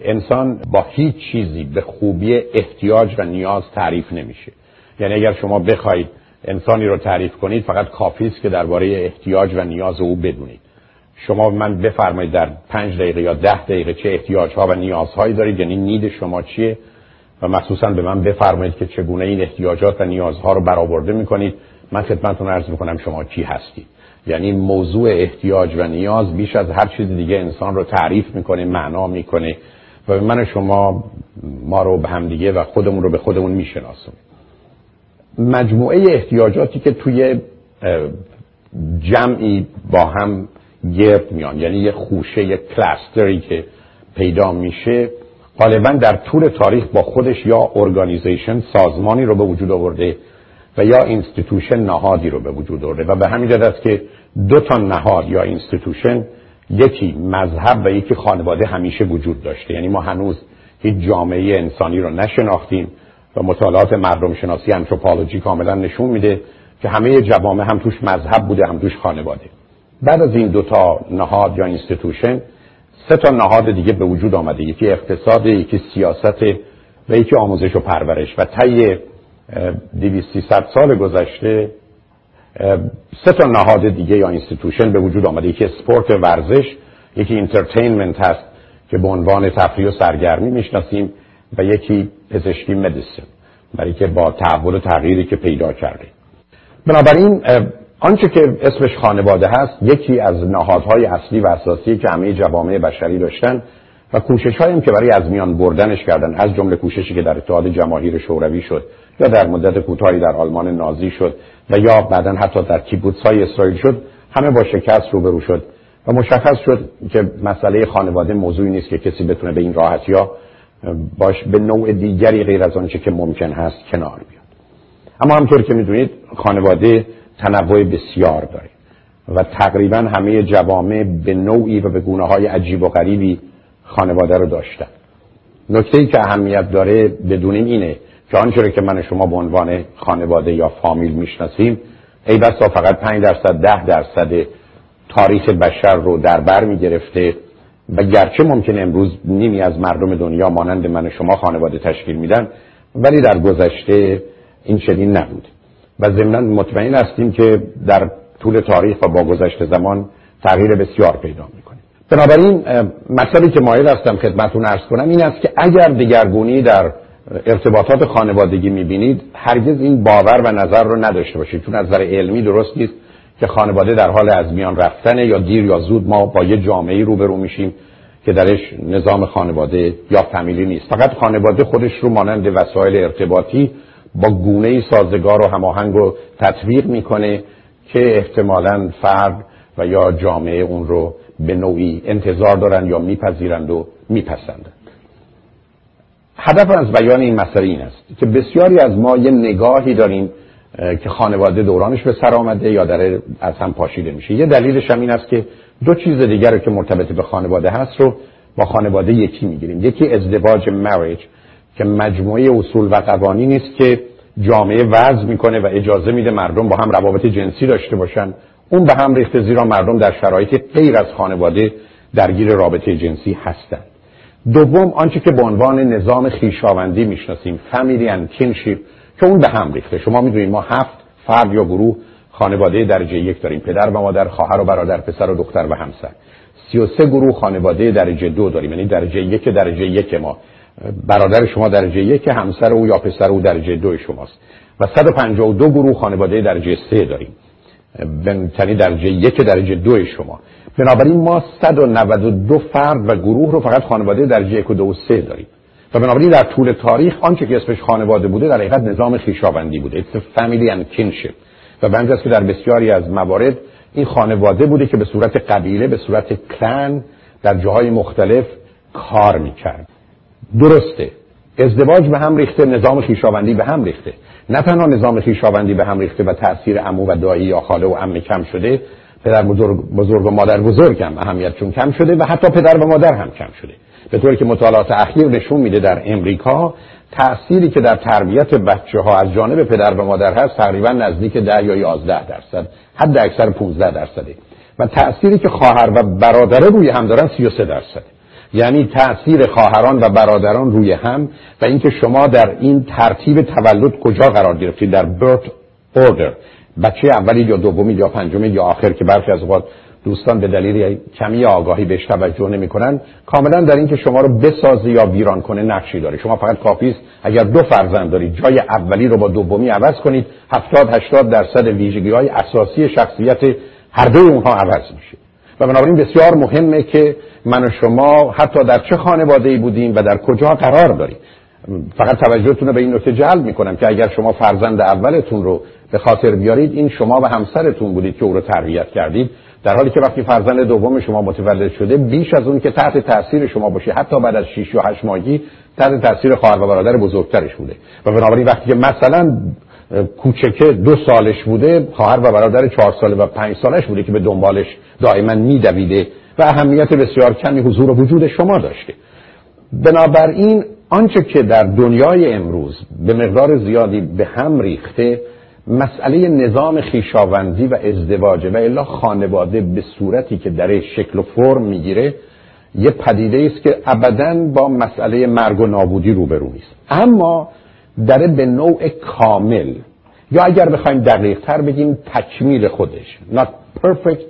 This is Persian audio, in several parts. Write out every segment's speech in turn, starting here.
انسان با هیچ چیزی به خوبی احتیاج و نیاز تعریف نمیشه. یعنی اگر شما بخواید انسانی رو تعریف کنید فقط کافی است که درباره احتیاج و نیاز او بدونید. شما من بفرمایید در پنج دقیقه یا ده دقیقه چه احتیاج ها و نیازهایی دارید یعنی نید شما چیه؟ و مخصوصا به من بفرمایید که چگونه این احتیاجات و نیازها رو برآورده می‌کنید. من خدمتتون عرض می‌کنم شما کی هستید. یعنی موضوع احتیاج و نیاز بیش از هر چیز دیگه انسان رو تعریف می‌کنه معنا می‌کنه. و من شما ما رو به همدیگه و خودمون رو به خودمون میشناسونه مجموعه احتیاجاتی که توی جمعی با هم گرد میان یعنی یه خوشه یه cluster ی که پیدا میشه غالبا در طول تاریخ با خودش یا organization سازمانی رو به وجود آورده و یا institution نهادی رو به وجود آورده. و به همین جهت است که دو تا نهاد یا institution یکی مذهب و یکی خانواده همیشه وجود داشته. یعنی ما هنوز هیچ جامعه انسانی رو نشناختیم و مطالعات مردم شناسی anthropology کاملا نشون میده که همه جوامع هم توش مذهب بوده هم توش خانواده. بعد از این دو تا نهاد یا institution سه تا نهاد دیگه به وجود آمده. یکی اقتصاد یکی سیاست و یکی آموزش و پرورش. و طی 200 سال گذشته سه تا نهاد دیگه یا institution به وجود آمده. یکی اسپورت ورزش یکی entertainment هست که به عنوان تفریح و سرگرمی می‌شناسیم و یکی پزشکی medicine برای که با تحول و تغییری که پیدا کرده. بنابراین آنچه که اسمش خانواده هست یکی از نهادهای اصلی و اساسی که همه جوامع بشری داشتن و کوشش هایم که برای از میان بردنش کردن از جمله کوششی که در اتحاد جماهیر شوروی شد. یا در مدت کوتاهی در آلمان نازی شد و یا بعدا حتی در کیبوتس های اسرائیل شد همه با شکست روبرو شد و مشخص شد که مسئله خانواده موضوعی نیست که کسی بتونه به این راحتی ها باش به نوع دیگری غیر از آنچه که ممکن هست کنار بیاد. اما همطور که می‌دونید خانواده تنوع بسیار داره و تقریبا همه جوامع به نوعی و به گونه های عجیب و غریبی خانواده رو داشتن. نکته ای که اهمیت داره بدونیم اینه که آنچه که من شما به عنوان خانواده یا فامیل می‌شناسیم ای بسا فقط 5 درصد ده درصد تاریخ بشر رو در بر می گرفته و گرچه ممکن امروز نیمی از مردم دنیا مانند من شما خانواده تشکیل میدن ولی در گذشته این چنین نبود. و ضمنا مطمئن هستیم که در طول تاریخ و با گذشت زمان تغییر بسیار پیدا می‌کنه. بنابراین مسئله که مایل هستم خدمتون ارز کنم این است که اگر دگرگونی در ارتباطات خانوادگی می‌بینید هرگز این باور و نظر رو نداشته باشید. چون نظر علمی درست نیست که خانواده در حال از میان رفتن یا دیر یا زود ما با یه جامعه روبرو میشیم که درش نظام خانواده یا فامیلی نیست. فقط خانواده خودش رو مانند وسایل ارتباطی با گونه سازگار و هماهنگ رو تطبیق می‌کنه که احتمالا فرد و یا جامعه اون رو به نوعی انتظار دارن یا میپذیرند و میپسندند. هدف از بیان این مسئله این است که بسیاری از ما یه نگاهی داریم که خانواده دورانش به سر آمده یا در از هم پاشیده میشه. یه دلیلش هم این است که دو چیز دیگر رو که مرتبط به خانواده هست رو با خانواده یکی می‌گیریم. یکی ازدواج مریج که مجموعه اصول و قوانین است که جامعه وضع می‌کنه و اجازه میده مردم با هم روابط جنسی داشته باشن. اون به هم ریخته زیرا مردم در شرایط غیر از خانواده درگیر رابطه جنسی هستند دوم آنچه که به عنوان نظام خیشاوندی می‌شناسیم فامیلی اند کینشیپ که اون به هم ریخته. شما می‌دونید ما هفت فرد یا گروه خانواده درجه یک داریم پدر و مادر خواهر و برادر پسر و دختر و همسر. 33 گروه خانواده درجه دو داریم یعنی درجه یک درجه یک ما. برادر شما درجه یک همسر او یا پسر او درجه دو شماست. و 152 گروه خانواده درجه سه داریم. یعنی درجه یک درجه دو شما. بنابراین ما 192 فرد و گروه رو فقط خانواده درجه یک و دو و سه داریم. و بنابراین در طول تاریخ آنچه که اسمش خانواده بوده در حقیقت نظام خیشاوندی بوده. It's family and kinship. و است که در بسیاری از موارد این خانواده بوده که به صورت قبیله به صورت کلن در جاهای مختلف کار می‌کرد. درسته. ازدواج به هم ریخته نظام خیشاوندی به هم ریخته. نه تنها نظام خیشاوندی به هم ریخته و تاثیر عمو و دایی یا خاله و عمه کم شده پدر بزرگ, بزرگ و مادر بزرگ هم اهمیتشون کم شده و حتی پدر و مادر هم کم شده. به طوری که مطالعات اخیر نشون میده در امریکا تأثیری که در تربیت بچه ها از جانب پدر و مادر هست تقریبا نزدیک ده یا یازده درصد حد اکثر 15 درصده. و تأثیری که خواهر و برادره روی هم دارن 33 درصده. یعنی تأثیر خواهران و برادران روی هم و اینکه شما در این ترتیب تولد کجا قرار گرفتید؟ در برت اوردر بچه اولی یا دومی یا پنجمی یا آخر که برخی از اوقات دوستان به دلیل کمی آگاهی بهش توجه نمی‌کنن کاملا در اینکه شما رو بسازه یا ویران کنه نقشی داره. شما فقط کافی است اگر دو فرزند دارید جای اولی رو با دومی عوض کنید 70 80 درصد ویژگی های اساسی شخصیت هر دوی اونها عوض میشه. و بنابراین بسیار مهمه که من و شما حتی در چه خانواده ای بودیم و در کجا قرار داریم. فقط توجهتون رو به این نکته جلب می‌کنم که اگر شما فرزند اولتون رو به خاطر بیارید این شما و همسرتون بودید که او رو تربیت کردید. در حالی که وقتی فرزند دوم شما متولد شده بیش از اون که تحت تاثیر شما باشه حتی بعد از 6 و 8 ماهگی تحت تاثیر خواهر و برادر بزرگترش بوده. و بنابراین وقتی که مثلا کوچکه دو سالش بوده خواهر و برادر چهار ساله و پنج سالش بوده که به دنبالش دائما میدویده و اهمیت بسیار کمی حضور و وجود شما داشته. بنابراین آنچه که در دنیای امروز به مقدار زیادی به هم ریخته مسئله نظام خیشاوندی و ازدواجه و الا خانواده به صورتی که در شکل و فرم می‌گیره یه پدیده است که ابدا با مسئله مرگ و نابودی روبرو نیست. اما داره به نوع کامل. یا اگر بخوایم دقیق تر بگیم تکمیل خودش. Not perfect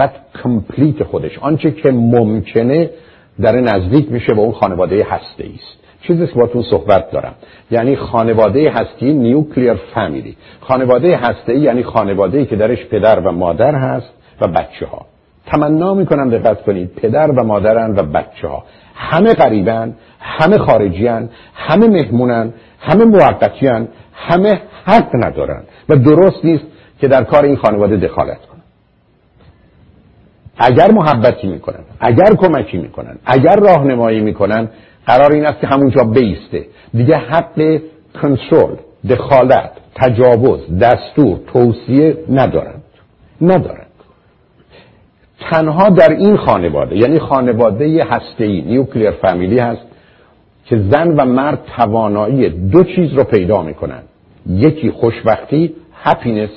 but complete خودش. آنچه که ممکنه در نزدیک میشه به اون خانواده هسته است. چیزی که باتون صحبت دارم. یعنی خانواده هستی نیوکلیر فامیلی خانواده هسته یعنی خانواده که درش پدر و مادر هست و بچه ها تمنا می‌کنم دقت کنید. پدر و مادرن و بچه ها همه قریبن همه خارجیان همه مهمونن همه موقتیان همه حق ندارن و درست نیست که در کار این خانواده دخالت کنن. اگر محبتی می‌کنن اگر کمکی می‌کنن اگر راهنمایی می‌کنن قرار این است که همونجا بیسته. دیگه حق کنترل دخالت تجاوز دستور توصیه ندارند ندارند تنها در این خانواده یعنی خانواده هسته‌ای نیوکلیر فامیلی هست که زن و مرد توانایی دو چیز رو پیدا می‌کنن. یکی خوشبختی هپینس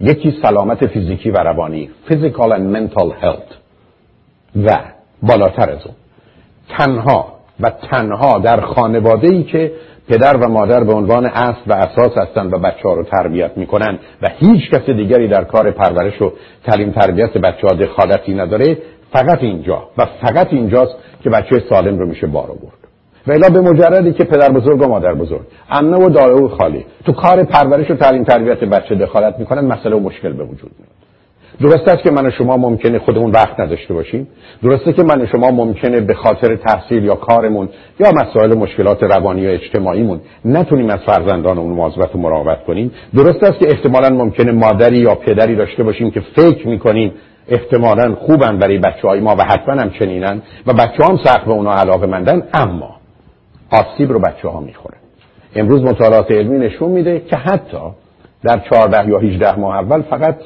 یکی سلامت فیزیکی و روانی physical and mental health. و بالاتر از اون تنها و تنها در خانواده ای که پدر و مادر به عنوان اصل و اساس هستند و بچه ها رو تربیت می‌کنن و هیچ کس دیگری در کار پرورش و تعلیم تربیت بچه ها دخالتی نداره فقط اینجا و فقط اینجاست که بچه سالم رو میشه بار آورد. و الا به مجردی که پدر بزرگ و مادر بزرگ. امنه و دایه و خالی تو کار پرورش و تعلیم تربیت بچه دخالت می‌کنن مسئله و مشکل به وجود میاد. درست است که من و شما ممکنه خودمون وقت نداشته باشیم؟ درسته که من و شما ممکنه به خاطر تحصیل یا کارمون یا مسائل مشکلات روانی یا اجتماعیمون نتونیم از فرزندانمون مواظبت و مراقبت کنیم؟ درست است که احتمالا ممکنه مادری یا پدری داشته باشیم که فکر می‌کنیم احتمالا خوبن برای بچه های ما و حتما هم چنینن و بچه هم سخت به اونا علاقه مندن اما آسیب رو بچه ها می‌خوره. امروز مطالعات علمی نشون میده که حتی در 14 یا 18 ماه اول فقط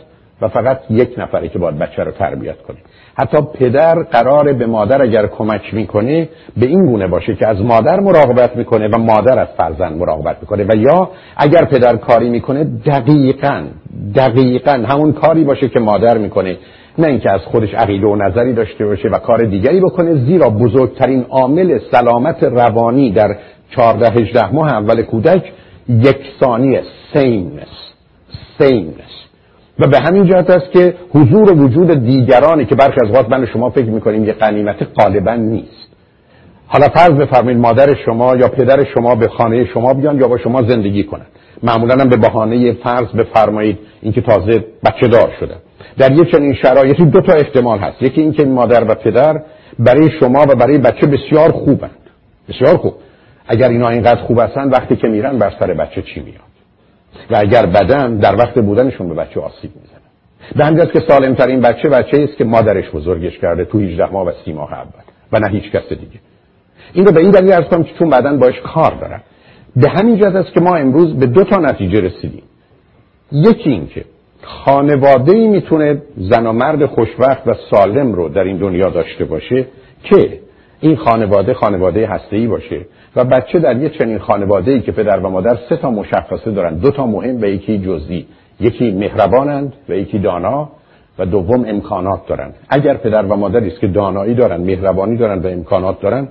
و فقط یک نفره که باید بچه رو تربیت کنه. حتی پدر قرار به مادر اگر کمک می‌کنه به این گونه باشه که از مادر مراقبت می‌کنه و مادر از فرزند مراقبت می‌کنه. و یا اگر پدر کاری می‌کنه دقیقا دقیقا همون کاری باشه که مادر می‌کنه. نه اینکه از خودش عقیده و نظری داشته باشه و کار دیگری بکنه زیرا بزرگترین عامل سلامت روانی در 14 18 ماه اول کودک یکسانی سیمنس سیمنس. و به همین جهت است که حضور و وجود دیگرانی که برخی از وقت من شما فکر می‌کنیم یه قنیمت غالبا نیست. حالا فرض بفرمایید مادر شما یا پدر شما به خانه شما بیان یا با شما زندگی کنند معمولا هم به بهانه فرض بفرمایید اینکه تازه بچه دار شده در یه چنین شرایطی دو تا احتمال هست. یکی اینکه مادر و پدر برای شما و برای بچه بسیار خوبند بسیار خوب. اگر اینا اینقدر خوب هستن وقتی که میرن بر سر بچه چی میاد و اگر بدن در وقت بودنشون به بچه آسیب می‌زنه. به همین که سالم ترین بچه بچه است که مادرش بزرگش کرده تو 18 ماه و 30 ماه اول و نه هیچ کس دیگه. این رو به این دلیل ارز کنم که چون بعدا باش کار دارم به همین جهت است که ما امروز به دو تا نتیجه رسیدیم. یکی این که خانواده ای می‌تونه زن و مرد خوشبخت و سالم رو در این دنیا داشته باشه که این خانواده خانواده هسته باشه و بچه در یه چنین خانواده ای که پدر و مادر سه تا مشخصه دارن. دو تا مهم و یکی جزئی. یکی مهربانند و یکی دانا و دوم امکانات دارن اگر پدر و مادری است که دانایی دارن مهربانی دارن و امکانات دارن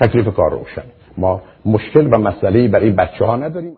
تکلیف کار روشن. ما مشکل و مسئله برای بچه ها نداریم.